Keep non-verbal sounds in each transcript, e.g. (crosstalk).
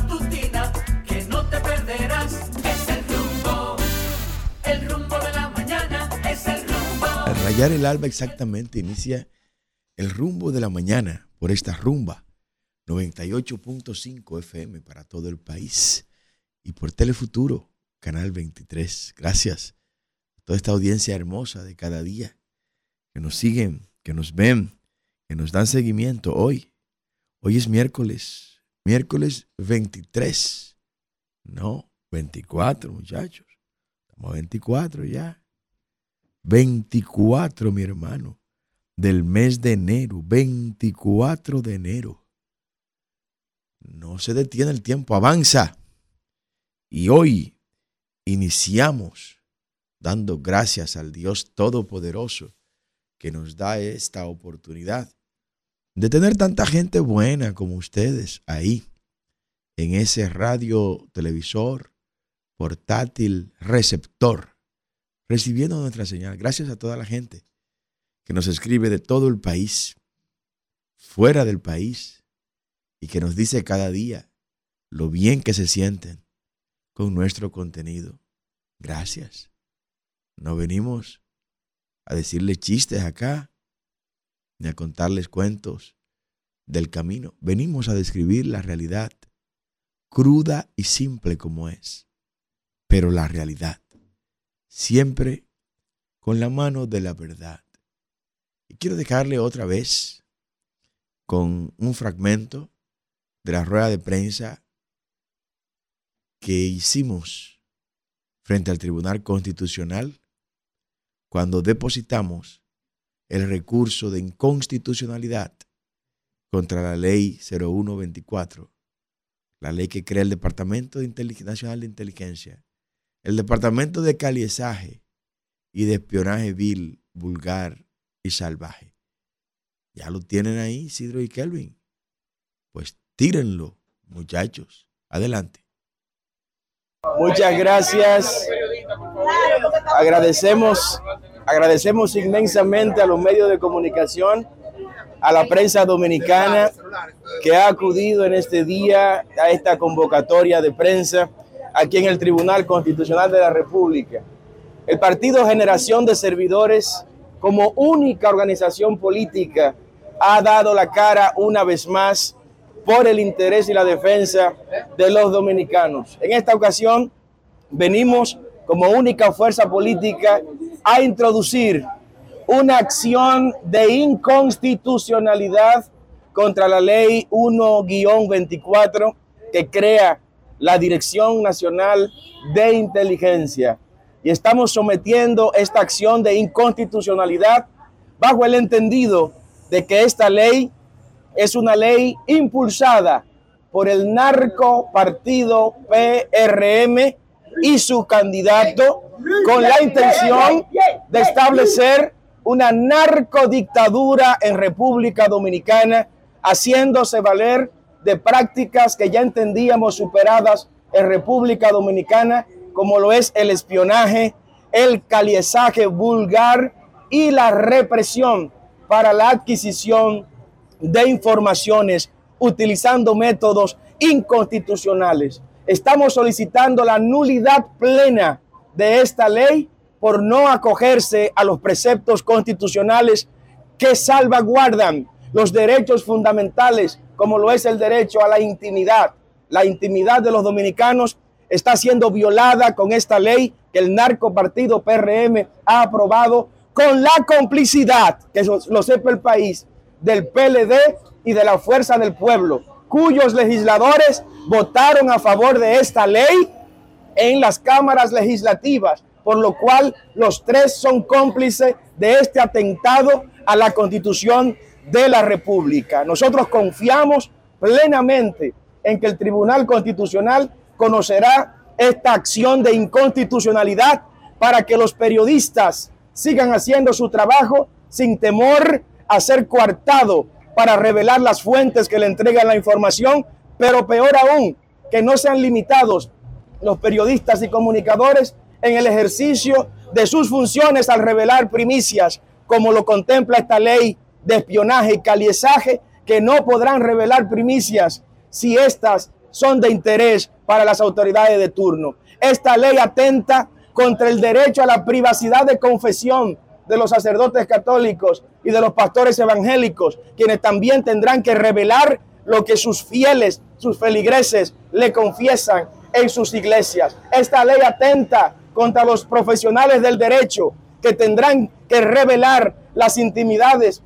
matutina que no te perderás. Es el rumbo, el rumbo de la mañana, es el rumbo. Al rayar el alba exactamente inicia el rumbo de la mañana por esta rumba 98.5 FM para todo el país y por Telefuturo, Canal 23. Gracias a toda esta audiencia hermosa de cada día que nos siguen, que nos ven, que nos dan seguimiento hoy. Hoy es miércoles, miércoles 23. No, 24, muchachos. Estamos a 24 ya. 24, mi hermano, del mes de enero, 24 de enero. No se detiene el tiempo, avanza. Y hoy iniciamos dando gracias al Dios Todopoderoso que nos da esta oportunidad de tener tanta gente buena como ustedes ahí, en ese radio, televisor, portátil, receptor, recibiendo nuestra señal. Gracias a toda la gente que nos escribe de todo el país, fuera del país, y que nos dice cada día lo bien que se sienten con nuestro contenido. Gracias. No venimos a decirles chistes acá, ni a contarles cuentos del camino. Venimos a describir la realidad, cruda y simple como es, pero la realidad, siempre con la mano de la verdad. Y quiero dejarle otra vez con un fragmento de la rueda de prensa que hicimos frente al Tribunal Constitucional cuando depositamos el recurso de inconstitucionalidad contra la ley 0124, la ley que crea el Departamento de Nacional de Inteligencia, el Departamento de Caliezaje y de Espionaje Vil, Vulgar y Salvaje. Ya lo tienen ahí, Sidro y Kelvin. Pues tírenlo, muchachos. Adelante. Muchas gracias. Agradecemos, agradecemos inmensamente a los medios de comunicación, a la prensa dominicana que ha acudido en este día a esta convocatoria de prensa aquí en el Tribunal Constitucional de la República. El Partido Generación de Servidores, como única organización política, ha dado la cara una vez más por el interés y la defensa de los dominicanos. En esta ocasión venimos como única fuerza política a introducir una acción de inconstitucionalidad contra la ley 1-24 que crea la Dirección Nacional de Inteligencia. Y estamos sometiendo esta acción de inconstitucionalidad bajo el entendido de que esta ley es una ley impulsada por el narco partido PRM y su candidato con la intención de establecer una narcodictadura en República Dominicana, haciéndose valer de prácticas que ya entendíamos superadas en República Dominicana, como lo es el espionaje, el caliezaje vulgar y la represión para la adquisición de informaciones utilizando métodos inconstitucionales. Estamos solicitando la nulidad plena de esta ley por no acogerse a los preceptos constitucionales que salvaguardan los derechos fundamentales, como lo es el derecho a la intimidad. La intimidad de los dominicanos está siendo violada con esta ley que el narco partido PRM ha aprobado con la complicidad, que lo sepa el país, del PLD y de la Fuerza del Pueblo, cuyos legisladores votaron a favor de esta ley en las cámaras legislativas, por lo cual los tres son cómplices de este atentado a la constitución de la República. Nosotros confiamos plenamente en que el Tribunal Constitucional conocerá esta acción de inconstitucionalidad para que los periodistas sigan haciendo su trabajo sin temor a ser coartado para revelar las fuentes que le entregan la información, pero peor aún, que no sean limitados los periodistas y comunicadores en el ejercicio de sus funciones al revelar primicias, como lo contempla esta ley de espionaje y caliezaje, que no podrán revelar primicias si éstas son de interés para las autoridades de turno. Esta ley atenta contra el derecho a la privacidad de confesión de los sacerdotes católicos y de los pastores evangélicos, quienes también tendrán que revelar lo que sus fieles, sus feligreses, le confiesan en sus iglesias. Esta ley atenta contra los profesionales del derecho que tendrán que revelar las intimidades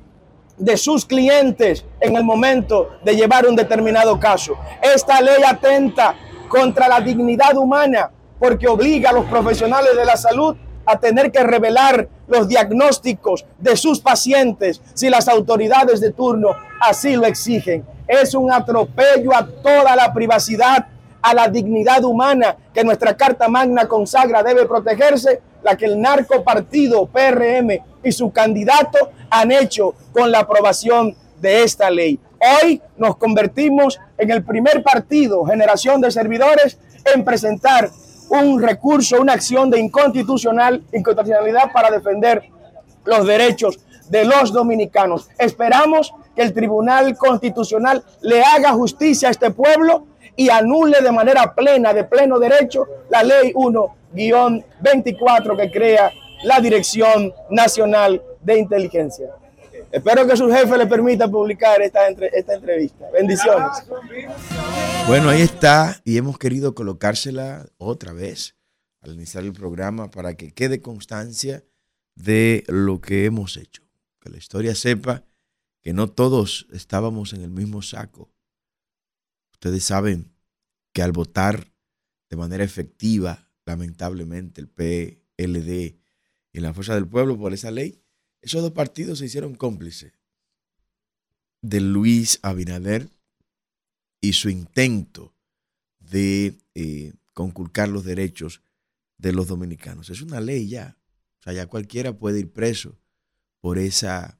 de sus clientes en el momento de llevar un determinado caso. Esta ley atenta contra la dignidad humana porque obliga a los profesionales de la salud a tener que revelar los diagnósticos de sus pacientes si las autoridades de turno así lo exigen. Es un atropello a toda la privacidad, a la dignidad humana que nuestra Carta Magna consagra debe protegerse, la que el narco partido PRM y su candidato han hecho con la aprobación de esta ley. Hoy nos convertimos en el primer partido, generación de servidores, en presentar un recurso, una acción de inconstitucional, inconstitucionalidad para defender los derechos de los dominicanos. Esperamos que el Tribunal Constitucional le haga justicia a este pueblo y anule de manera plena, de pleno derecho, la ley 1-24 que crea la Dirección Nacional de Inteligencia. Espero que su jefe le permita publicar esta, esta entrevista. Bendiciones. Bueno, ahí está y hemos querido colocársela otra vez al iniciar el programa para que quede constancia de lo que hemos hecho. Que la historia sepa que no todos estábamos en el mismo saco. Ustedes saben que al votar de manera efectiva, lamentablemente, el PLD y la Fuerza del Pueblo por esa ley, esos dos partidos se hicieron cómplices de Luis Abinader y su intento de eh, conculcar los derechos de los dominicanos. Es una ley ya. O sea, ya cualquiera puede ir preso por esa,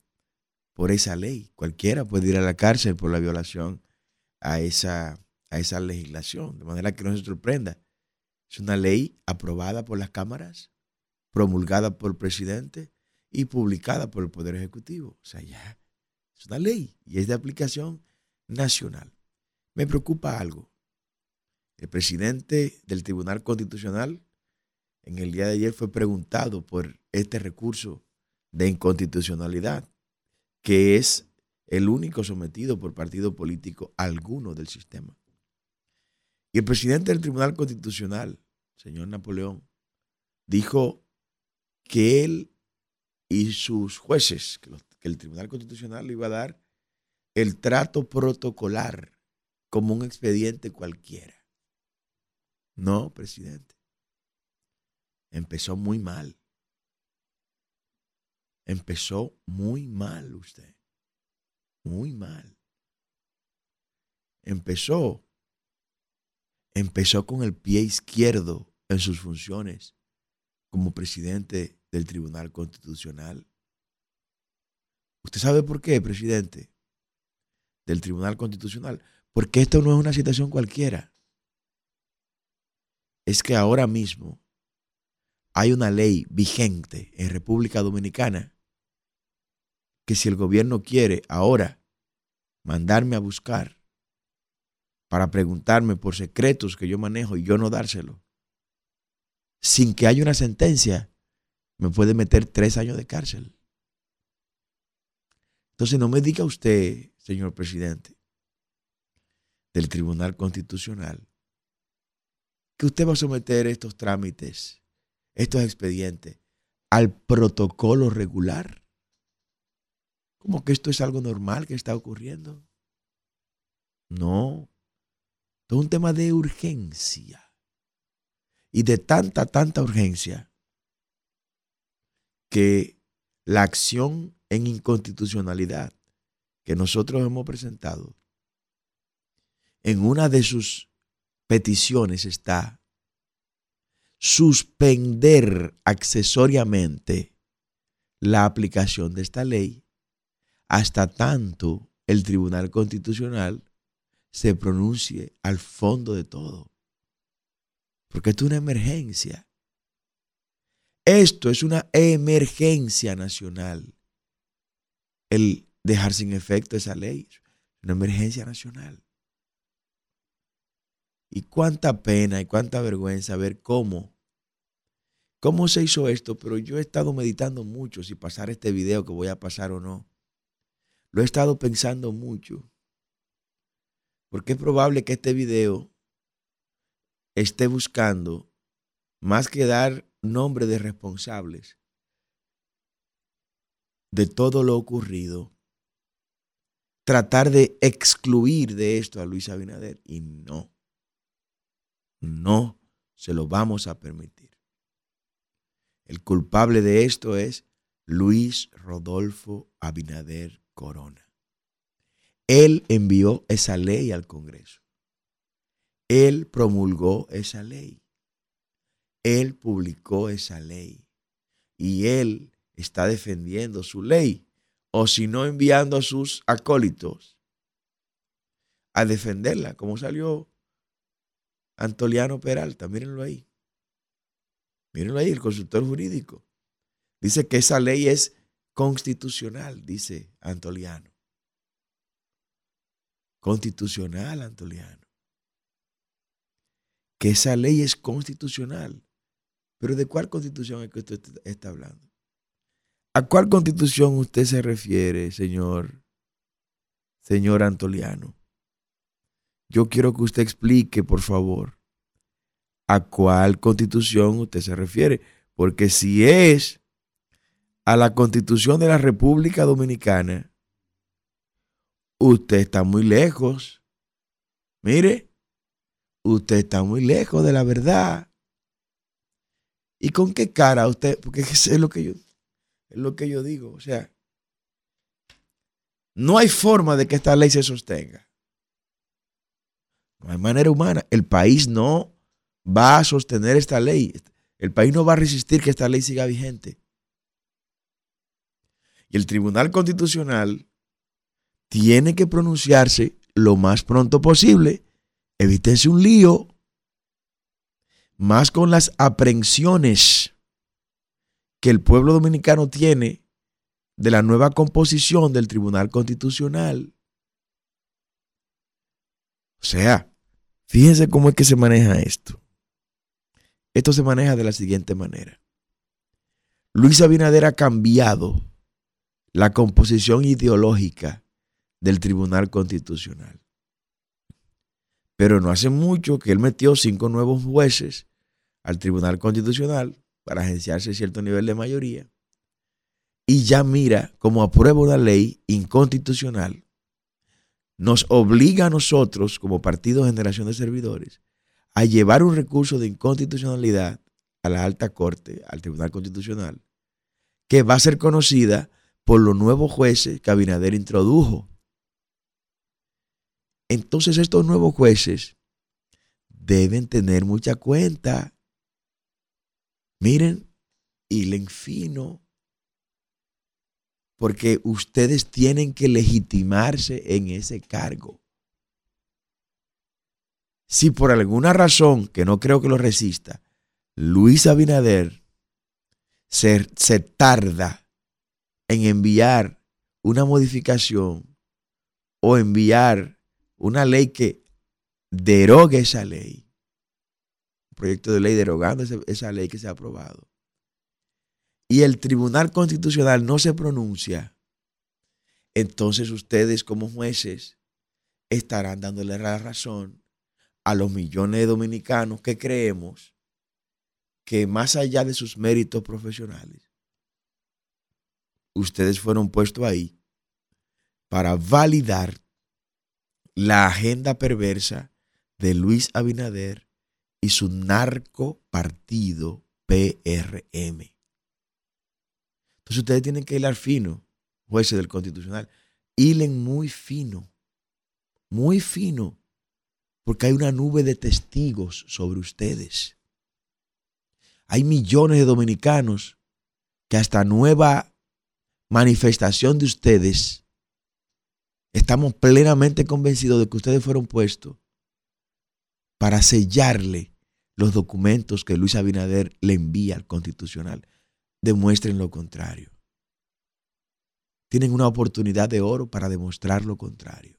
por esa ley. Cualquiera puede ir a la cárcel por la violación a esa, a esa legislación. De manera que no se sorprenda. Es una ley aprobada por las cámaras, promulgada por el presidente y publicada por el Poder Ejecutivo. O sea, ya es una ley y es de aplicación nacional. Me preocupa algo. El presidente del Tribunal Constitucional en el día de ayer fue preguntado por este recurso de inconstitucionalidad, que es el único sometido por partido político alguno del sistema. Y el presidente del Tribunal Constitucional, señor Napoleón, dijo que él y sus jueces, que, el Tribunal Constitucional le iba a dar el trato protocolar como un expediente cualquiera. No, presidente. Empezó muy mal. Empezó muy mal usted. Muy mal. Empezó. Empezó con el pie izquierdo en sus funciones como presidente del Tribunal Constitucional. ¿Usted sabe por qué, presidente del Tribunal Constitucional? Porque esto no es una situación cualquiera. Es que ahora mismo hay una ley vigente en República Dominicana que si el gobierno quiere ahora mandarme a buscar para preguntarme por secretos que yo manejo y yo no dárselo, sin que haya una sentencia, me puede meter tres años de cárcel. Entonces no me diga usted, señor presidente del Tribunal Constitucional, que usted va a someter estos trámites, estos expedientes, al protocolo regular. Como que esto es algo normal que está ocurriendo. No, es un tema de urgencia. Y de tanta, tanta urgencia que la acción en inconstitucionalidad que nosotros hemos presentado, en una de sus peticiones está suspender accesoriamente la aplicación de esta ley hasta tanto el Tribunal Constitucional se pronuncie al fondo de todo. Porque esto es una emergencia. Esto es una emergencia nacional. El dejar sin efecto esa ley, una emergencia nacional. Y cuánta pena y cuánta vergüenza ver cómo, cómo se hizo esto, pero yo he estado meditando mucho si pasar este video que voy a pasar o no. Lo he estado pensando mucho. Porque es probable que este video esté buscando, más que dar nombre de responsables de todo lo ocurrido, tratar de excluir de esto a Luis Abinader. Y no, no se lo vamos a permitir. El culpable de esto es Luis Rodolfo Abinader Corona. Él envió esa ley al Congreso. Él promulgó esa ley. Él publicó esa ley. Y él está defendiendo su ley o si no enviando a sus acólitos a defenderla, como salió Antoliano Peralta, mírenlo ahí. Mírenlo ahí, el consultor jurídico. Dice que esa ley es constitucional, dice Antoliano. Constitucional, Antoliano. Que esa ley es constitucional. Pero ¿de cuál constitución es que usted está hablando? ¿A cuál constitución usted se refiere, señor, señor Antoliano? Yo quiero que usted explique, por favor, a cuál constitución usted se refiere. Porque si es a la constitución de la República Dominicana, usted está muy lejos. Mire, usted está muy lejos de la verdad. ¿Y con qué cara usted? Porque (laughs) es lo que yo es lo que yo digo. O sea, no hay forma de que esta ley se sostenga. No hay manera humana. El país no va a sostener esta ley. El país no va a resistir que esta ley siga vigente. El Tribunal Constitucional tiene que pronunciarse lo más pronto posible. Evítense un lío. Más con las aprehensiones que el pueblo dominicano tiene de la nueva composición del Tribunal Constitucional. O sea, fíjense cómo es que se maneja esto. Esto se maneja de la siguiente manera. Luis Abinader ha cambiado la composición ideológica del Tribunal Constitucional. Pero no hace mucho que él metió cinco nuevos jueces al Tribunal Constitucional para agenciarse cierto nivel de mayoría, y ya mira cómo aprueba una ley inconstitucional, nos obliga a nosotros, como Partido Generación de Servidores, a llevar un recurso de inconstitucionalidad a la alta corte, al Tribunal Constitucional, que va a ser conocida por los nuevos jueces que Abinader introdujo. Entonces estos nuevos jueces deben tener mucha cuenta Miren, le fino, porque ustedes tienen que legitimarse en ese cargo. Si por alguna razón, que no creo que lo resista, Luis Abinader se, se tarda en enviar una modificación o enviar una ley que derogue esa ley, proyecto de ley derogando esa ley que se ha aprobado, y el Tribunal Constitucional no se pronuncia, entonces ustedes como jueces estarán dándole la razón a los millones de dominicanos que creemos que más allá de sus méritos profesionales, ustedes fueron puestos ahí para validar la agenda perversa de Luis Abinader y su narco partido PRM. Entonces ustedes tienen que hilar fino, jueces del Constitucional. Hilen muy fino, muy fino, porque hay una nube de testigos sobre ustedes. Hay millones de dominicanos que hasta nueva manifestación de ustedes estamos plenamente convencidos de que ustedes fueron puestos para sellarle los documentos que Luis Abinader le envía al constitucional demuestren lo contrario. Tienen una oportunidad de oro para demostrar lo contrario.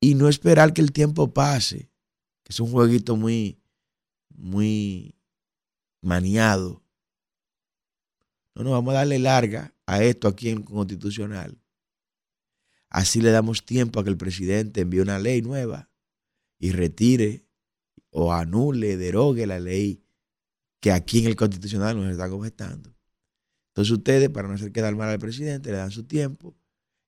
Y no esperar que el tiempo pase, que es un jueguito muy, muy maniado. No, no, vamos a darle larga a esto aquí en Constitucional. Así le damos tiempo a que el presidente envíe una ley nueva y retire o anule, derogue la ley que aquí en el Constitucional nos está objetando. Entonces ustedes, para no hacer quedar mal al presidente, le dan su tiempo.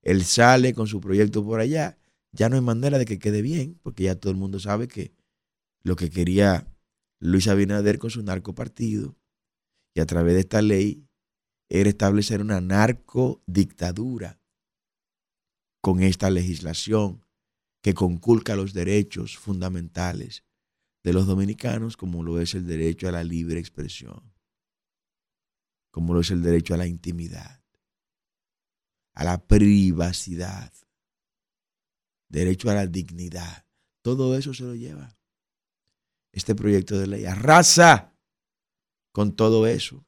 Él sale con su proyecto por allá. Ya no hay manera de que quede bien, porque ya todo el mundo sabe que lo que quería Luis Abinader con su narcopartido y a través de esta ley era establecer una narcodictadura con esta legislación que conculca los derechos fundamentales de los dominicanos, como lo es el derecho a la libre expresión, como lo es el derecho a la intimidad, a la privacidad, derecho a la dignidad. Todo eso se lo lleva este proyecto de ley. Arrasa con todo eso.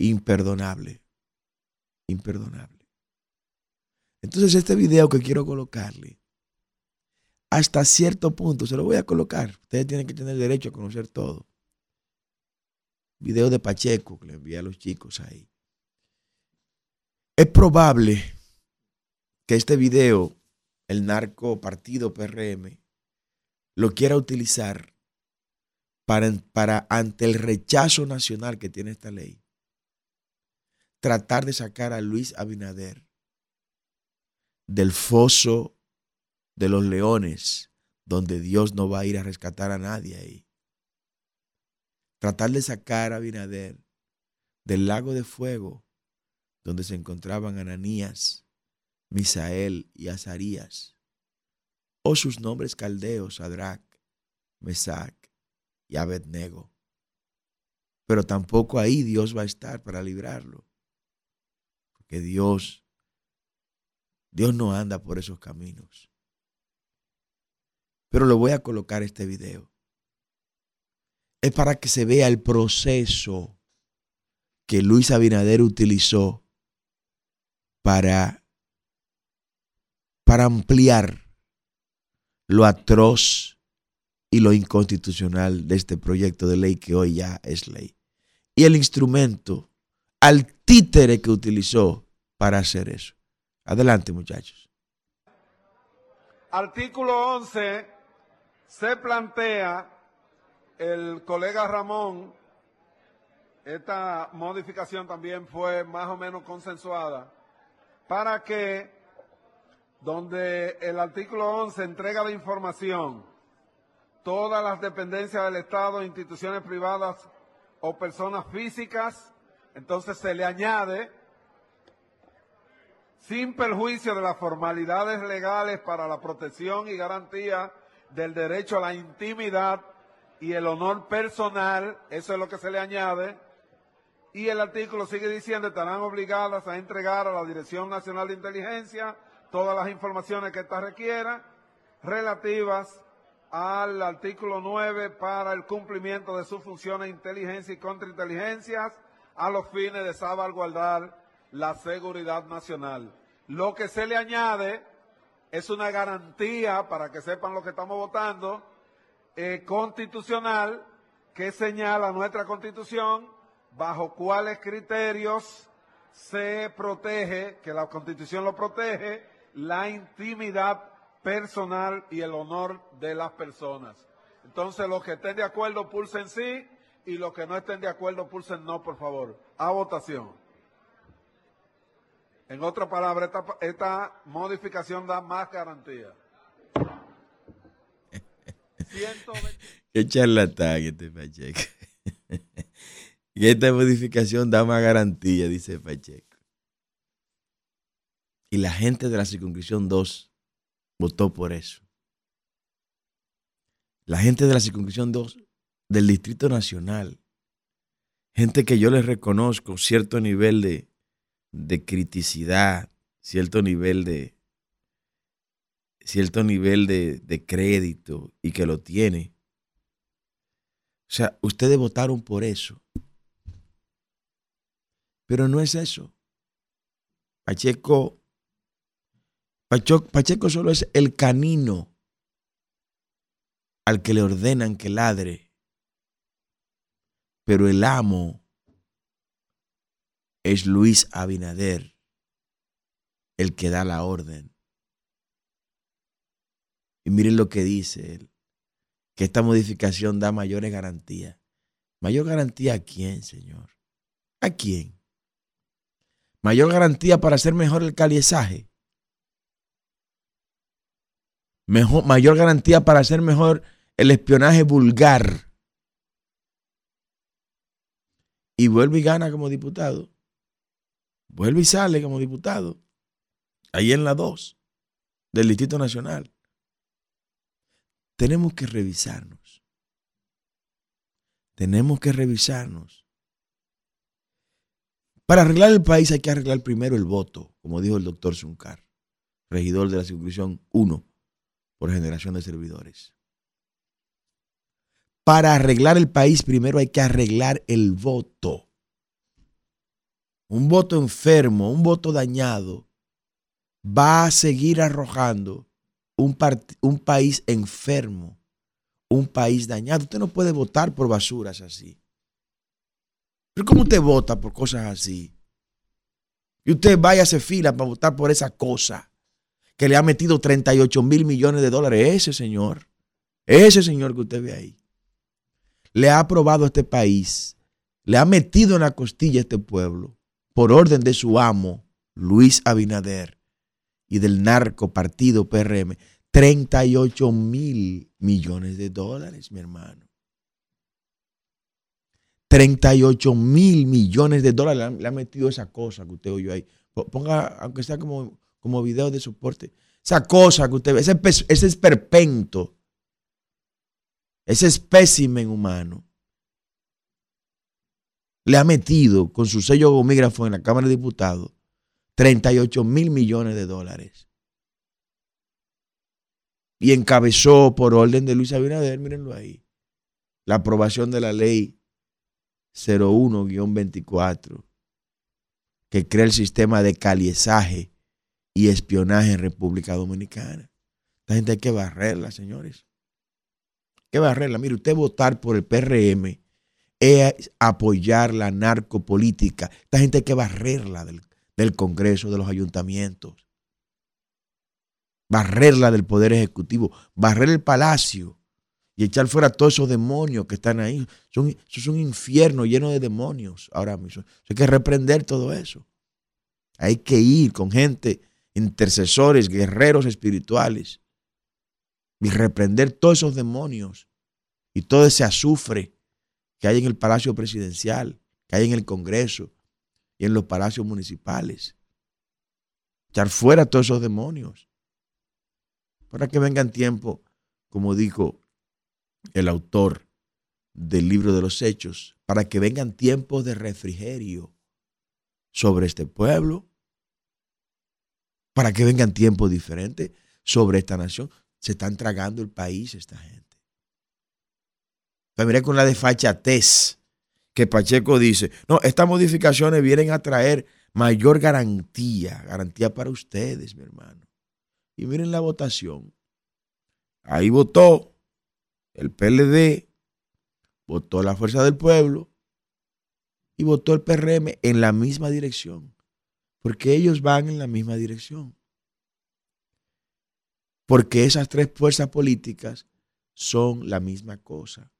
Imperdonable. Imperdonable. Entonces este video que quiero colocarle, hasta cierto punto, se lo voy a colocar. Ustedes tienen que tener derecho a conocer todo. Video de Pacheco que le envié a los chicos ahí. Es probable que este video, el narco partido PRM, lo quiera utilizar para, para ante el rechazo nacional que tiene esta ley, tratar de sacar a Luis Abinader del foso de los leones, donde Dios no va a ir a rescatar a nadie ahí. Tratar de sacar a Abinader del lago de fuego, donde se encontraban Ananías, Misael y Azarías, o sus nombres caldeos, Sadrach, Mesac y Abednego. Pero tampoco ahí Dios va a estar para librarlo. Porque Dios Dios no anda por esos caminos. Pero le voy a colocar este video. Es para que se vea el proceso que Luis Abinader utilizó para, para ampliar lo atroz y lo inconstitucional de este proyecto de ley que hoy ya es ley. Y el instrumento al títere que utilizó para hacer eso. Adelante, muchachos. Artículo 11 se plantea el colega Ramón, esta modificación también fue más o menos consensuada, para que donde el artículo 11 entrega la información, todas las dependencias del Estado, instituciones privadas o personas físicas, entonces se le añade sin perjuicio de las formalidades legales para la protección y garantía del derecho a la intimidad y el honor personal, eso es lo que se le añade, y el artículo sigue diciendo, estarán obligadas a entregar a la Dirección Nacional de Inteligencia todas las informaciones que ésta requiera relativas al artículo 9 para el cumplimiento de sus funciones de inteligencia y contrainteligencias a los fines de salvaguardar la seguridad nacional. Lo que se le añade es una garantía, para que sepan lo que estamos votando, eh, constitucional que señala nuestra constitución bajo cuáles criterios se protege, que la constitución lo protege, la intimidad personal y el honor de las personas. Entonces, los que estén de acuerdo pulsen sí y los que no estén de acuerdo pulsen no, por favor. A votación. En otra palabra, esta, modificación da más garantía. (laughs) Qué charlatán este Pacheco. (laughs) y esta modificación da más garantía, dice Pacheco. Y la gente de la circunscripción 2 votó por eso. La gente de la circunscripción 2 del Distrito Nacional, gente que yo les reconozco cierto nivel de, de criticidad, cierto nivel de cierto nivel de, de crédito y que lo tiene. O sea, ustedes votaron por eso. Pero no es eso. Pacheco, Pacheco, Pacheco solo es el canino al que le ordenan que ladre, pero el amo es Luis Abinader, el que da la orden. Y miren lo que dice él, que esta modificación da mayores garantías. ¿Mayor garantía a quién, Señor? ¿A quién? ¿Mayor garantía para hacer mejor el caliezaje? Mejor, mayor garantía para hacer mejor el espionaje vulgar. Y vuelve y gana como diputado. Vuelve y sale como diputado. Ahí en la 2 del Distrito Nacional. Tenemos que revisarnos. Tenemos que revisarnos. Para arreglar el país hay que arreglar primero el voto, como dijo el doctor Zuncar, regidor de la circunscripción 1 por generación de servidores. Para arreglar el país primero hay que arreglar el voto. Un voto enfermo, un voto dañado, va a seguir arrojando un, país enfermo, un país dañado. Usted no puede votar por basuras así. Pero ¿cómo usted vota por cosas así? Y usted vaya a hacer fila para votar por esa cosa que le ha metido 38 mil millones de dólares. Ese señor, ese señor que usted ve ahí, le ha aprobado a este país, le ha metido en la costilla a este pueblo, por orden de su amo, Luis Abinader, y del narco partido PRM, 38 mil millones de dólares, mi hermano. 38 mil millones de dólares le ha, metido esa cosa que usted oyó ahí. Ponga, aunque sea como como video de soporte. Esa cosa que usted ve, ese, ese esperpento, ese espécimen humano, le ha metido con su sello gomígrafo en la Cámara de Diputados 38 mil millones de dólares. Y encabezó por orden de Luis Abinader, mírenlo ahí, la aprobación de la ley 01-24 que crea el sistema de caliezaje y espionaje en República Dominicana. Esta gente hay que barrerla, señores. Hay que barrerla. Mire, usted votar por el PRM es apoyar la narcopolítica. Esta gente hay que barrerla del, del Congreso, de los ayuntamientos. Barrerla del Poder Ejecutivo. Barrer el Palacio y echar fuera a todos esos demonios que están ahí. Son, eso es un infierno lleno de demonios ahora mismo. Hay que reprender todo eso. Hay que ir con gente intercesores, guerreros espirituales, y reprender todos esos demonios y todo ese azufre que hay en el Palacio Presidencial, que hay en el Congreso y en los palacios municipales. Echar fuera todos esos demonios. Para que vengan tiempo, como dijo el autor del libro de los Hechos, para que vengan tiempos de refrigerio sobre este pueblo para que vengan tiempos diferentes sobre esta nación. Se están tragando el país esta gente. Pero con la desfachatez que Pacheco dice, no, estas modificaciones vienen a traer mayor garantía, garantía para ustedes, mi hermano. Y miren la votación. Ahí votó el PLD, votó la Fuerza del Pueblo y votó el PRM en la misma dirección porque ellos van en la misma dirección. Porque esas tres fuerzas políticas son la misma cosa.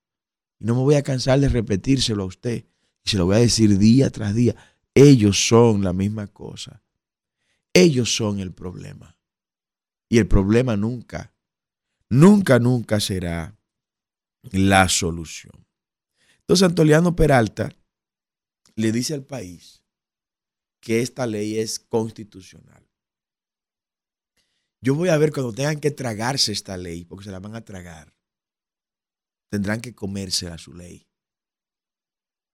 Y no me voy a cansar de repetírselo a usted. Y se lo voy a decir día tras día. Ellos son la misma cosa. Ellos son el problema. Y el problema nunca, nunca, nunca será la solución. Entonces Antoliano Peralta le dice al país que esta ley es constitucional. Yo voy a ver cuando tengan que tragarse esta ley, porque se la van a tragar, tendrán que comérsela su ley.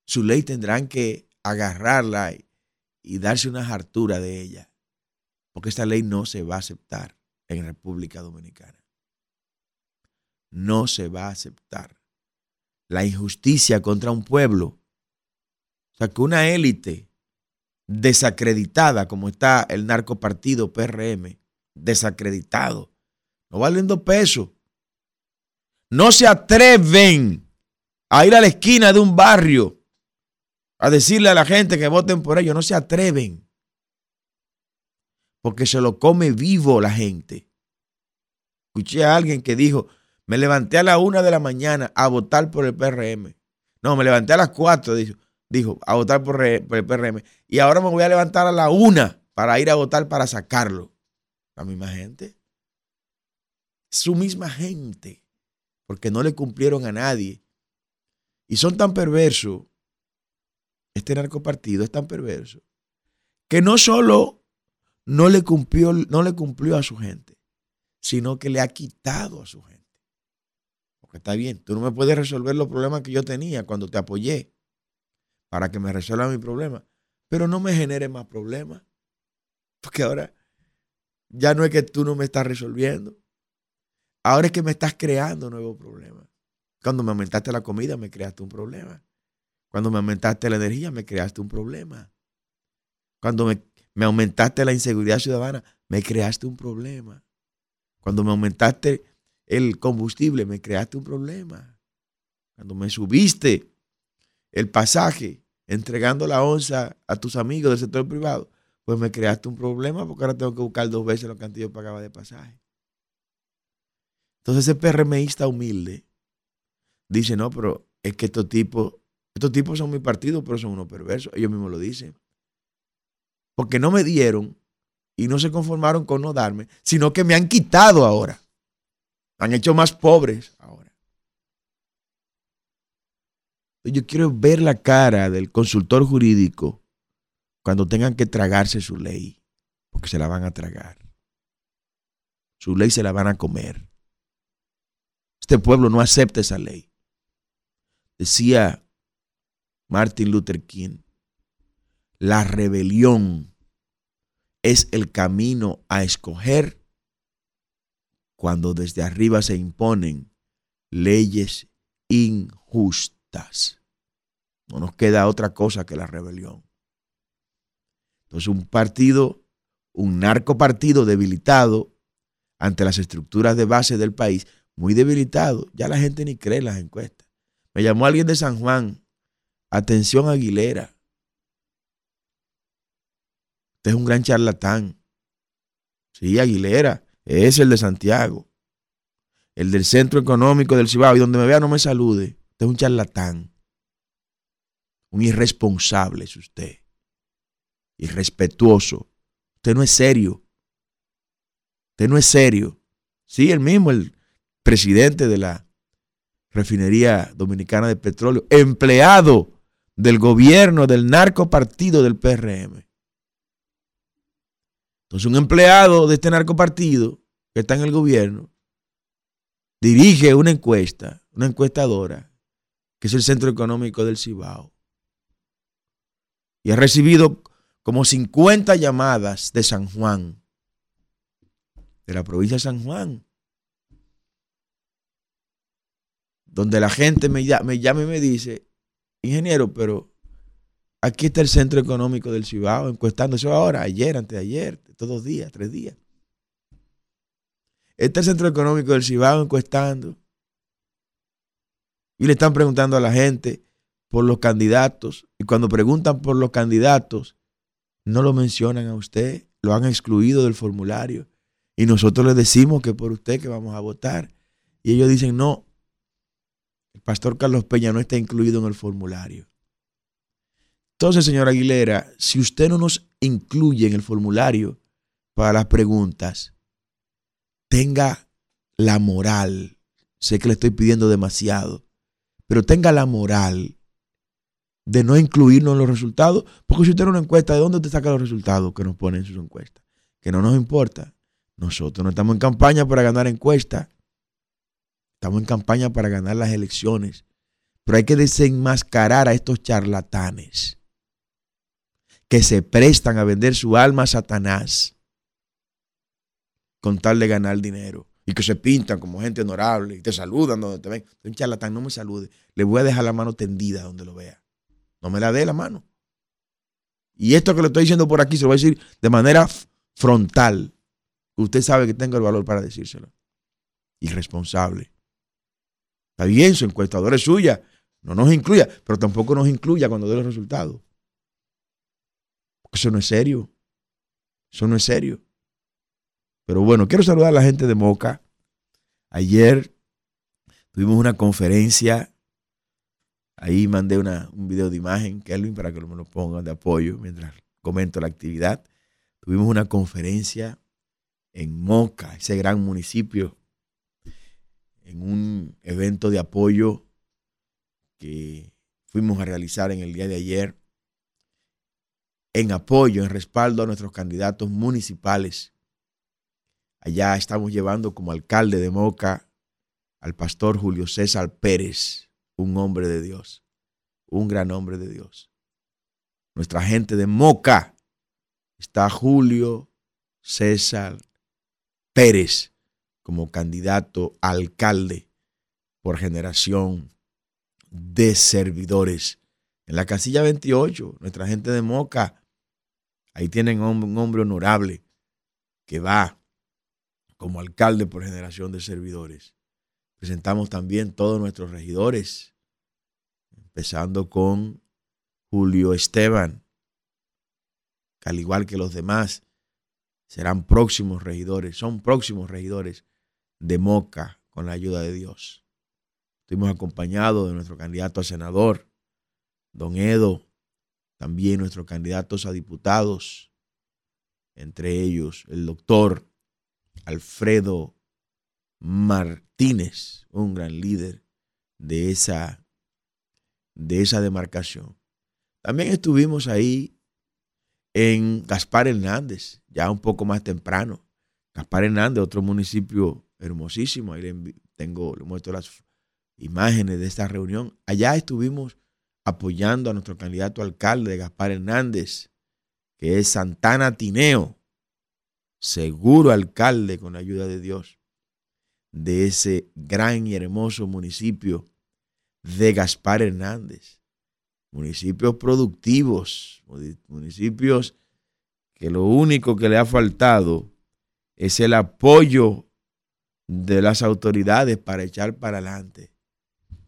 Su ley tendrán que agarrarla y, darse una hartura de ella, porque esta ley no se va a aceptar en República Dominicana. No se va a aceptar. La injusticia contra un pueblo, o sea, que una élite desacreditada, como está el narcopartido PRM, desacreditado. No valen dos pesos. no se atreven a ir a la esquina de un barrio a decirle a la gente que voten por ellos. No se atreven. Porque se lo come vivo la gente. Escuché a alguien que dijo, me levanté a la una de la mañana a votar por el PRM. No, me levanté a las cuatro, dijo, dijo a votar por, por, el PRM. Y ahora me voy a levantar a la una para ir a votar para sacarlo. La misma gente. Su misma gente. Porque no le cumplieron a nadie. Y son tan perversos. Este narcopartido es tan perverso. Que no solo no le cumplió, no le cumplió a su gente, sino que le ha quitado a su gente. Porque está bien, tú no me puedes resolver los problemas que yo tenía cuando te apoyé para que me resuelva mi problema, pero no me genere más problemas. Porque ahora ya no es que tú no me estás resolviendo. Ahora es que me estás creando nuevos problemas. Cuando me aumentaste la comida, me creaste un problema. Cuando me aumentaste la energía, me creaste un problema. Cuando me, me aumentaste la inseguridad ciudadana, me creaste un problema. Cuando me aumentaste el combustible, me creaste un problema. Cuando me subiste el pasaje, entregando la onza a tus amigos del sector privado, pues me creaste un problema porque ahora tengo que buscar dos veces lo que antes yo pagaba de pasaje. Entonces ese PRMista humilde dice, no, pero es que estos tipos, estos tipos son mi partido, pero son unos perversos. Ellos mismos lo dicen. Porque no me dieron y no se conformaron con no darme, sino que me han quitado ahora. Han hecho más pobres ahora. Yo quiero ver la cara del consultor jurídico cuando tengan que tragarse su ley, porque se la van a tragar. Su ley se la van a comer. Este pueblo no acepta esa ley. Decía Martin Luther King, la rebelión es el camino a escoger cuando desde arriba se imponen leyes injustas. No nos queda otra cosa que la rebelión. Entonces un partido, un narcopartido debilitado ante las estructuras de base del país, muy debilitado, ya la gente ni cree las encuestas. Me llamó alguien de San Juan, atención Aguilera. Usted es un gran charlatán. Sí, Aguilera, es el de Santiago, el del Centro Económico del Cibao, y donde me vea no me salude. Usted es un charlatán, un irresponsable es usted irrespetuoso. Usted no es serio. Usted no es serio. Sí, el mismo, el presidente de la refinería dominicana de petróleo, empleado del gobierno del narcopartido del PRM. Entonces, un empleado de este narcopartido que está en el gobierno dirige una encuesta, una encuestadora, que es el Centro Económico del Cibao. Y ha recibido como 50 llamadas de San Juan, de la provincia de San Juan, donde la gente me, llama, y me dice, ingeniero, pero aquí está el centro económico del Cibao encuestando eso ahora, ayer, antes de ayer, todos los días, tres días. Está el centro económico del Cibao encuestando. Y le están preguntando a la gente por los candidatos. Y cuando preguntan por los candidatos, no lo mencionan a usted, lo han excluido del formulario. Y nosotros le decimos que por usted que vamos a votar. Y ellos dicen, no, el pastor Carlos Peña no está incluido en el formulario. Entonces, señora Aguilera, si usted no nos incluye en el formulario para las preguntas, tenga la moral, sé que le estoy pidiendo demasiado, pero tenga la moral de no incluirnos en los resultados, porque si usted no una encuesta, ¿de dónde usted saca los resultados que nos ponen en sus encuestas? Que no nos importa. Nosotros no estamos en campaña para ganar encuestas, estamos en campaña para ganar las elecciones. Pero hay que desenmascarar a estos charlatanes que se prestan a vender su alma a Satanás con tal de ganar dinero y que se pintan como gente honorable y te saludan donde te ven. Un charlatán no me salude, le voy a dejar la mano tendida donde lo vea. No me la dé la mano. Y esto que le estoy diciendo por aquí se lo voy a decir de manera frontal. Usted sabe que tengo el valor para decírselo. Irresponsable. Está bien, su encuestador es suya. No nos incluya, pero tampoco nos incluya cuando dé los resultados. Eso no es serio. Eso no es serio. Pero bueno, quiero saludar a la gente de Moca. Ayer tuvimos una conferencia. Ahí mandé una, un video de imagen, Kelvin, para que me lo pongan de apoyo mientras comento la actividad. Tuvimos una conferencia en Moca, ese gran municipio, en un evento de apoyo que fuimos a realizar en el día de ayer, en apoyo, en respaldo a nuestros candidatos municipales. Allá estamos llevando como alcalde de Moca al pastor Julio César Pérez, un hombre de Dios, un gran hombre de Dios. Nuestra gente de Moca está Julio César Pérez como candidato a alcalde por generación de servidores. En la casilla 28, nuestra gente de Moca, ahí tienen un hombre honorable que va como alcalde por generación de servidores. Presentamos también todos nuestros regidores, empezando con Julio Esteban, que al igual que los demás, serán próximos regidores, son próximos regidores de Moca con la ayuda de Dios. Estuvimos acompañados de nuestro candidato a senador, don Edo, también nuestros candidatos a diputados, entre ellos el doctor Alfredo Martínez, un gran líder de esa, de esa demarcación. También estuvimos ahí en Gaspar Hernández, ya un poco más temprano. Gaspar Hernández, otro municipio hermosísimo. Ahí tengo, le muestro las imágenes de esta reunión. Allá estuvimos apoyando a nuestro candidato alcalde de Gaspar Hernández, que es Santana Tineo, seguro alcalde con la ayuda de Dios de ese gran y hermoso municipio de Gaspar Hernández. Municipios productivos, municipios que lo único que le ha faltado es el apoyo de las autoridades para echar para adelante.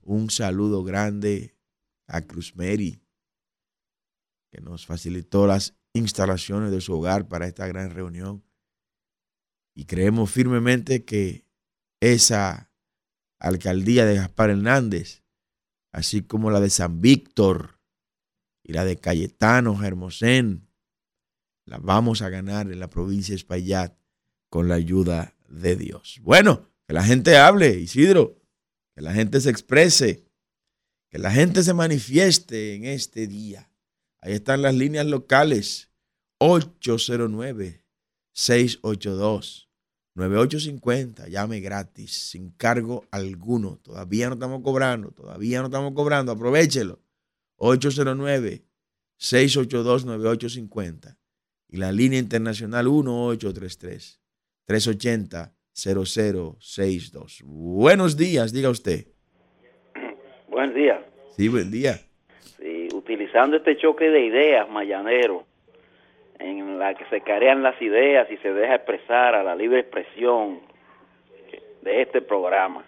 Un saludo grande a Cruz Mary, que nos facilitó las instalaciones de su hogar para esta gran reunión. Y creemos firmemente que esa alcaldía de Gaspar Hernández, así como la de San Víctor y la de Cayetano, Hermosén, la vamos a ganar en la provincia de Espaillat con la ayuda de Dios. Bueno, que la gente hable, Isidro, que la gente se exprese, que la gente se manifieste en este día. Ahí están las líneas locales 809 682 9850, llame gratis, sin cargo alguno. Todavía no estamos cobrando, todavía no estamos cobrando, aprovechelo. 809-682-9850. Y la línea internacional 1833-380-0062. Buenos días, diga usted. Buen día. Sí, buen día. Sí, utilizando este choque de ideas, Mayanero, en la que se carean las ideas y se deja expresar a la libre expresión de este programa.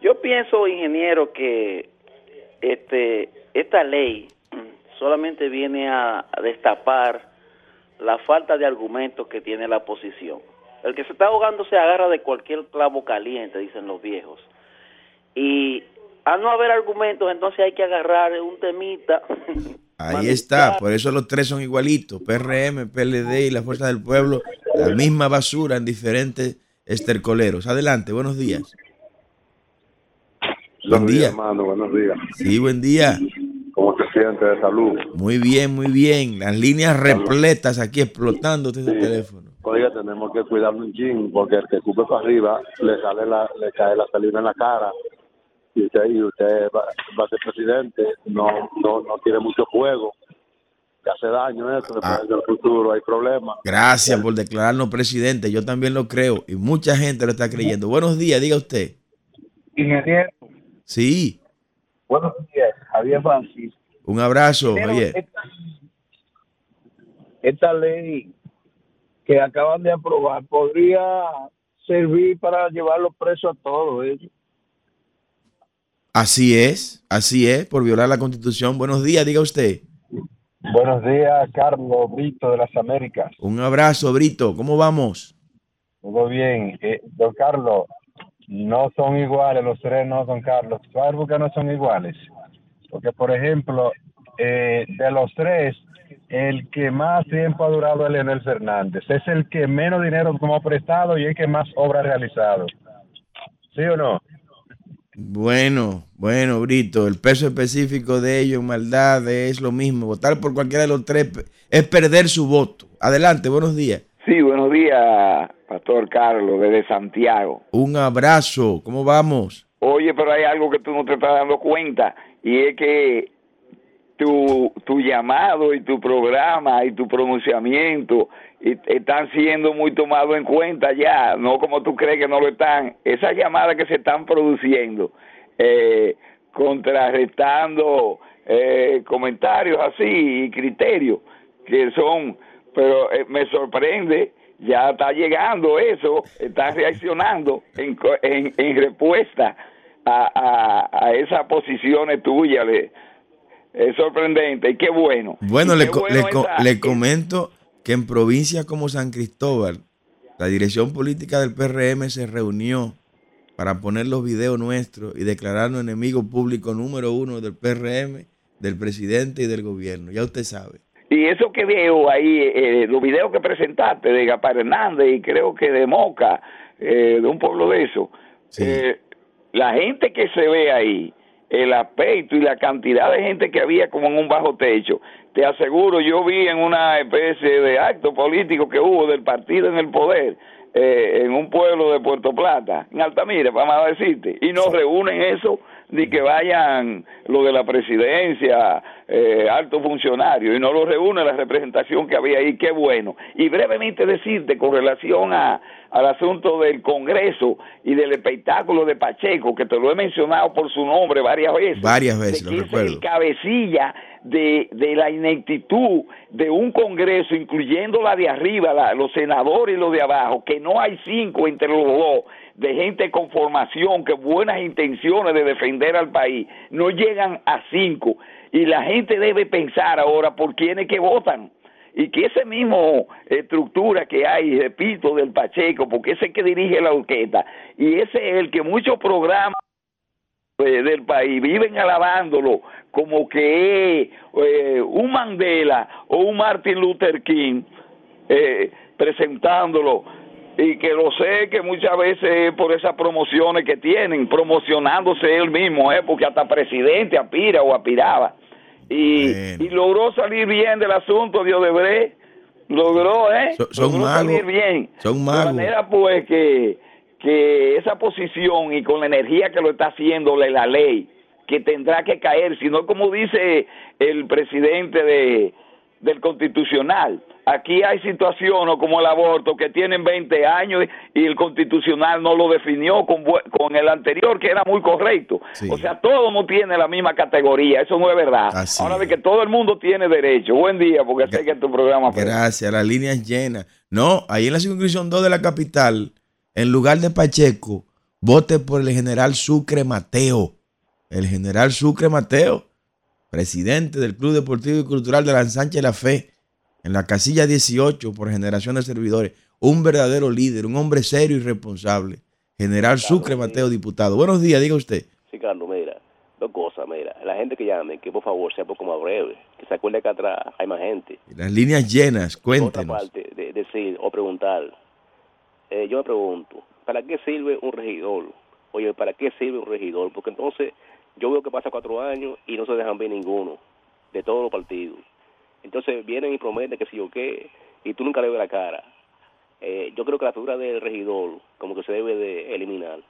Yo pienso, ingeniero, que este esta ley solamente viene a, destapar la falta de argumentos que tiene la oposición. El que se está ahogando se agarra de cualquier clavo caliente, dicen los viejos. Y a no haber argumentos, entonces hay que agarrar un temita (laughs) Ahí está, por eso los tres son igualitos, PRM, PLD y la Fuerza del Pueblo, la misma basura en diferentes estercoleros. Adelante, buenos días. Buen día, hermano, buenos días. Sí, buen día. ¿Cómo te sientes de salud? Muy bien, muy bien. Las líneas repletas aquí explotando desde el teléfono. Oiga, tenemos que cuidarnos un chin, porque el que cupe para arriba le sale la, le cae la salida en la cara y usted, y usted va, a ser presidente, no, no, no tiene mucho juego, que hace daño eso, después ah. del futuro hay problemas. Gracias por declararnos presidente, yo también lo creo y mucha gente lo está creyendo. Buenos días, diga usted. Ingeniero. Sí. Buenos días, Javier Francis. Un abrazo, Javier. Esta, esta ley que acaban de aprobar podría servir para llevar los presos a todos ellos. Así es, así es, por violar la constitución. Buenos días, diga usted. Buenos días, Carlos Brito de las Américas. Un abrazo, Brito. ¿Cómo vamos? Todo bien. Eh, don Carlos, no son iguales, los tres no, don Carlos. ¿Sabes por qué no son iguales? Porque, por ejemplo, eh, de los tres, el que más tiempo ha durado es Leonel Fernández. Es el que menos dinero tomó prestado y el que más obra ha realizado. ¿Sí o no? Bueno, bueno, Brito, el peso específico de ello en maldad es lo mismo. Votar por cualquiera de los tres es perder su voto. Adelante, buenos días. Sí, buenos días, Pastor Carlos, desde Santiago. Un abrazo, ¿cómo vamos? Oye, pero hay algo que tú no te estás dando cuenta y es que tu, tu llamado y tu programa y tu pronunciamiento y- están siendo muy tomados en cuenta ya, no como tú crees que no lo están. Esas llamadas que se están produciendo, eh, contrarrestando eh, comentarios así y criterios que son, pero eh, me sorprende, ya está llegando eso, está reaccionando en, en, en respuesta a, a, a esas posiciones tuyas. es sorprendente y qué bueno. Bueno, Y le, qué co- bueno le co- esa- le comento que en provincias como San Cristóbal, la dirección política del PRM se reunió para poner los videos nuestros y declararnos enemigo público número uno del PRM, del presidente y del gobierno. Ya usted sabe. Y eso que veo ahí, eh, los videos que presentaste de Gapar Hernández y creo que de Moca, eh, de un pueblo de eso, eh, la gente que se ve ahí, el aspecto y la cantidad de gente que había como en un bajo techo, te aseguro, yo vi en una especie de acto político que hubo del partido en el poder, eh, en un pueblo de Puerto Plata, en Altamira, vamos a decirte, y nos reúnen eso ni que vayan lo de la presidencia, eh, altos funcionarios, y no lo reúne la representación que había ahí, qué bueno. Y brevemente decirte con relación a, al asunto del Congreso y del espectáculo de Pacheco, que te lo he mencionado por su nombre varias veces. Varias veces, de lo recuerdo. el cabecilla de, de la ineptitud de un Congreso, incluyendo la de arriba, la- los senadores y los de abajo, que no hay cinco entre los dos, de gente con formación, que buenas intenciones de defender al país, no llegan a cinco. Y la gente debe pensar ahora por quiénes que votan. Y que ese mismo estructura que hay, repito, del Pacheco, porque ese es el que dirige la orquesta, y ese es el que muchos programas eh, del país viven alabándolo como que eh, un Mandela o un Martin Luther King eh, presentándolo y que lo sé que muchas veces es por esas promociones que tienen, promocionándose él mismo, eh, porque hasta presidente aspira o aspiraba. Y, y logró salir bien del asunto de Odebrecht, logró, ¿eh? So- son logró magos. salir bien. Son De magos. manera pues que, que esa posición y con la energía que lo está haciendo la, la ley, que tendrá que caer, sino como dice el presidente de, del constitucional. Aquí hay situaciones como el aborto que tienen 20 años y el constitucional no lo definió con, con el anterior que era muy correcto. O sea, todo no tiene la misma categoría, eso no es verdad. Ahora de que todo el mundo tiene derecho. Buen día, porque sé que tu programa... Gracias, las líneas llenas. No, ahí en la circunscripción 2 de la capital, en lugar de Pacheco, vote por el general Sucre Mateo. El general Sucre Mateo, presidente del Club Deportivo y Cultural de la Ensanche de la Fe, en la casilla 18 por generación de servidores. Un verdadero líder, un hombre serio y responsable. General Sucre Mateo, diputado. Buenos días, diga usted. Sí, Carlos, mira, dos cosas, mira, la gente que llame, que por favor sea un poco más breve, que se acuerde que atrás hay más gente. Las líneas llenas, Otra cuéntenos. parte, de decir o preguntar, eh, yo me pregunto, ¿para qué sirve un regidor? Oye, ¿para qué sirve un regidor? Porque entonces yo veo que pasa cuatro años y no se dejan ver ninguno, de todos los partidos. Entonces vienen y prometen que si yo qué, y tú nunca le ves la cara. Eh, yo creo que la figura del regidor como que se debe de eliminar.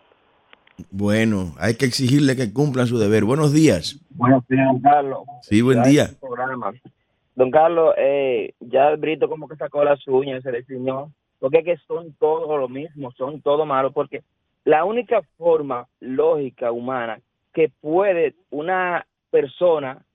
Bueno, hay que exigirle que cumplan su deber. Buenos días. Buenos días, don Carlos. Sí, buen día. Don Carlos, eh, ya el Brito como que sacó las uñas, se definió, porque es que son todos lo mismo, son todos malos, porque la única forma lógica humana que puede una persona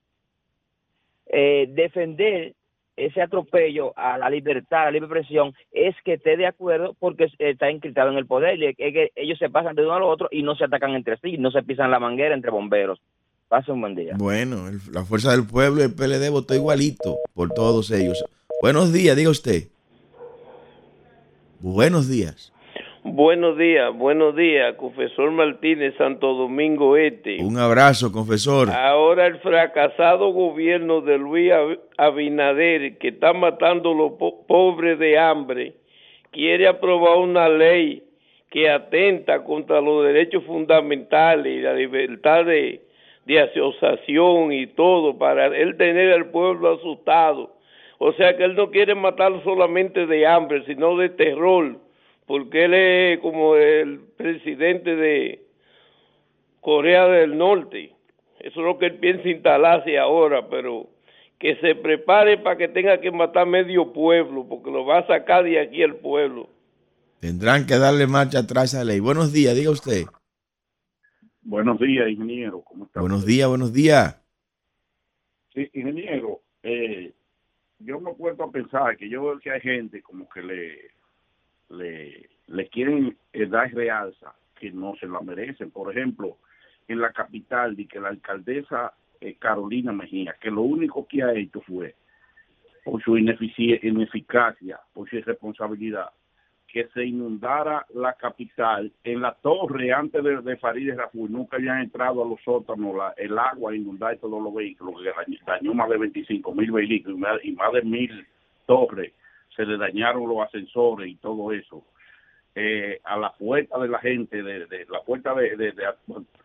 eh, defender ese atropello a la libertad, a la libre expresión, es que esté de acuerdo porque está encriptado en el poder y es que ellos se pasan de uno al otro y no se atacan entre sí, no se pisan la manguera entre bomberos. Pase un buen día. Bueno, la Fuerza del Pueblo el PLD votó igualito por todos ellos. Buenos días, diga usted. Buenos días. Buenos días, buenos días, confesor Martínez, Santo Domingo Este. Un abrazo, confesor. Ahora el fracasado gobierno de Luis Ab- Abinader, que está matando a los po- pobres de hambre, quiere aprobar una ley que atenta contra los derechos fundamentales y la libertad de, de asociación y todo, para él tener al pueblo asustado. O sea que él no quiere matar solamente de hambre, sino de terror, porque él es como el presidente de Corea del Norte. Eso es lo que él piensa instalarse ahora, pero que se prepare para que tenga que matar medio pueblo, porque lo va a sacar de aquí el pueblo. Tendrán que darle marcha atrás a la ley. Buenos días, diga usted. Buenos días, ingeniero. ¿Cómo está? Buenos días, buenos días. Sí, ingeniero, eh, yo me he puesto a pensar que yo veo que hay gente como que le, le, le quieren eh, dar realza que no se la merecen. Por ejemplo, en la capital, de que la alcaldesa eh, Carolina Mejía, que lo único que ha hecho fue, por su ineficacia, por su irresponsabilidad, que se inundara la capital en la torre antes de, de Farideh Raful. Nunca habían entrado a los sótanos la- el agua inundar todos los vehículos, que dañó, más de 25 mil vehículos y más de mil torres. Se le dañaron los ascensores y todo eso. Eh, a la puerta de la gente, de, de la puerta de, de- de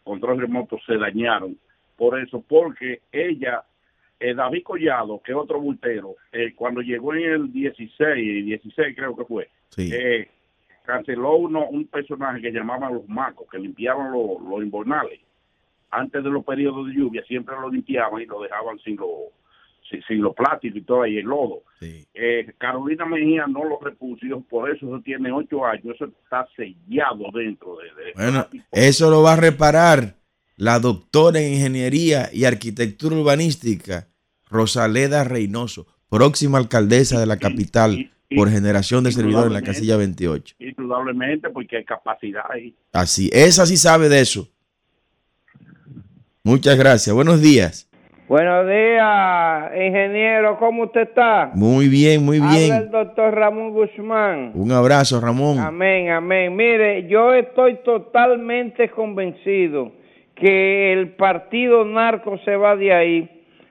control remoto se dañaron. Por eso, porque ella eh, David Collado, que es otro bultero, eh, cuando llegó en el 16, 16 creo que fue, eh, canceló uno, un personaje que llamaban los macos, que limpiaban los, los invernales. Antes de los periodos de lluvia siempre lo limpiaban y lo dejaban sin los sin, sin los plásticos y todo ahí, el lodo. Eh, Carolina Mejía no lo repuso, por eso eso tiene ocho años, eso está sellado dentro de... de- Bueno, eso lo va a reparar la doctora en Ingeniería y Arquitectura Urbanística, Rosaleda Reynoso, próxima alcaldesa de la capital por generación de servidores en la casilla 28. indudablemente porque hay capacidad ahí. Así, esa sí sabe de eso. Muchas gracias. Buenos días. Buenos días, ingeniero, ¿cómo usted está? Muy bien, muy Habla bien. el doctor Ramón Guzmán. Un abrazo, Ramón. Amén, amén. Mire, yo estoy totalmente convencido que el partido narco se va de ahí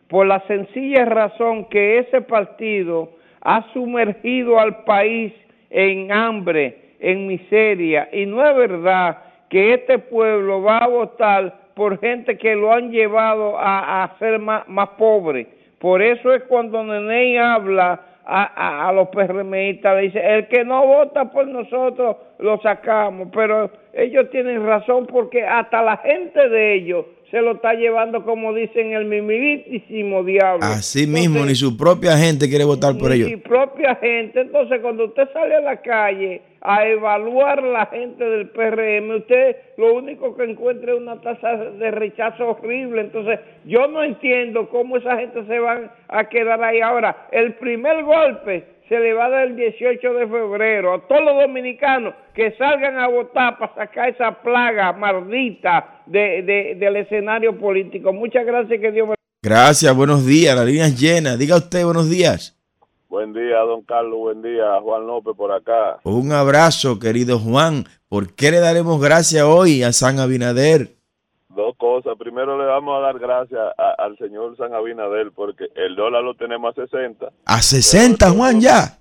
por la sencilla razón que ese partido ha sumergido al país en hambre, en miseria, y no es verdad que este pueblo va a votar por gente que lo han llevado a, a ser más, más pobre. Por eso es cuando Neney habla a, a, a los PRMistas, le dice, el que no vota por nosotros lo sacamos, pero ellos tienen razón porque hasta la gente de ellos se lo está llevando, como dicen, el mimitísimo diablo. Así mismo, ni su propia gente quiere votar por Ni ellos. mi propia gente. Entonces, cuando usted sale a la calle a evaluar la gente del PRM, usted lo único que encuentra es una tasa de rechazo horrible. Entonces, yo no entiendo cómo esa gente se van a quedar ahí ahora. El primer golpe se le va a dar el 18 de febrero a todos los dominicanos que salgan a votar para sacar esa plaga maldita de, de- del escenario político. Muchas gracias, que Dios me Gracias, buenos días. La línea es llena. Diga usted buenos días. Buen día, don Carlos. Buen día, Juan López por acá. Un abrazo, querido Juan. ¿Por qué le daremos gracias hoy a San Abinader? Dos cosas. Primero le vamos a dar gracias a- al señor San Abinadel porque el dólar lo tenemos a 60. A 60, Juan, ya.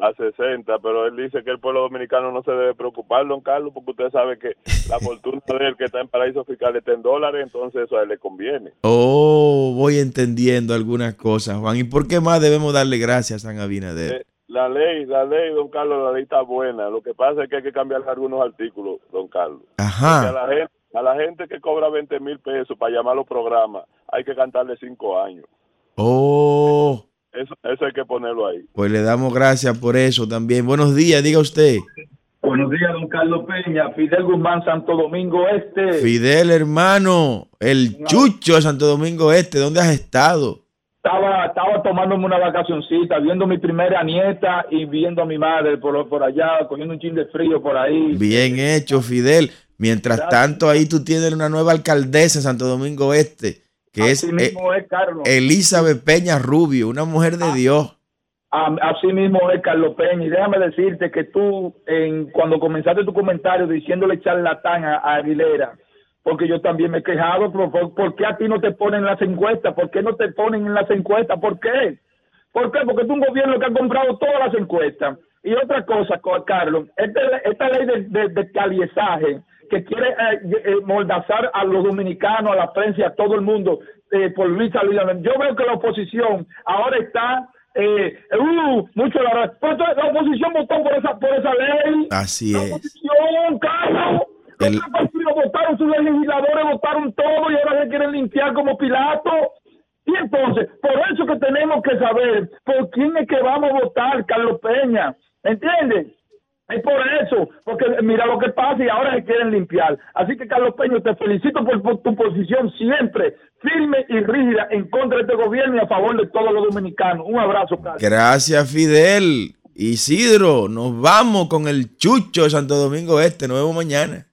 A 60, pero él dice que el pueblo dominicano no se debe preocupar, don Carlos, porque usted sabe que la (laughs) fortuna de él que está en paraíso fiscal está en dólares, entonces eso a él le conviene. Oh, voy entendiendo algunas cosas, Juan. ¿Y por qué más debemos darle gracias a San Abinader? Eh, La ley, la ley, don Carlos, la ley está buena. Lo que pasa es que hay que cambiar algunos artículos, don Carlos. Porque a Ajá. la gente, a la gente que cobra 20 mil pesos para llamar a los programas, hay que cantarle cinco años. Oh, Eso, eso hay que ponerlo ahí. pues le damos gracias por eso también. Buenos días, diga usted. Buenos días, don Carlos Peña. Fidel Guzmán, Santo Domingo Este. Fidel, hermano, el chucho de Santo Domingo Este, ¿dónde has estado? estaba, estaba tomándome una vacacioncita, viendo a mi primera nieta y viendo a mi madre por, por allá, cogiendo un chin de frío por ahí. Bien hecho, Fidel. Mientras tanto, ahí tú tienes una nueva alcaldesa en Santo Domingo Este, que es Así eh, mismo es, Carlos. Elizabeth Peña Rubio, una mujer de Dios. Am- Así mismo es, Carlos Peña. Y déjame decirte que tú, en, cuando comenzaste tu comentario diciéndole charlatán a, a Aguilera, porque yo también me he quejado, pero ¿por, por qué a ti no te ponen en las encuestas? ¿Por qué no te ponen en las encuestas? ¿Por qué? ¿Por qué? Porque es un gobierno que ha comprado todas las encuestas. Y otra cosa, Co- Carlos, esta, esta ley de, de, de caliezaje que quiere eh, eh, moldazar a los dominicanos, a la prensa a todo el mundo eh, por Luis Salinas. Yo veo que la oposición ahora está eh, uh, mucho la, pero la oposición votó por esa por esa ley. Así La es. oposición, Carlos. El- Los partidos votaron, sus legisladores votaron todo y ahora se quieren limpiar como Pilato. Y entonces, por eso que tenemos que saber por quién es que vamos a votar, Carlos Peña. ¿Entiendes? Es por eso, porque mira lo que pasa y ahora se quieren limpiar. Así que, Carlos Peña, te felicito por, por tu posición siempre firme y rígida en contra de este gobierno y a favor de todos los dominicanos. Un abrazo, Carlos. Gracias, Fidel. Isidro, nos vamos con el chucho de Santo Domingo Este. Nos vemos mañana.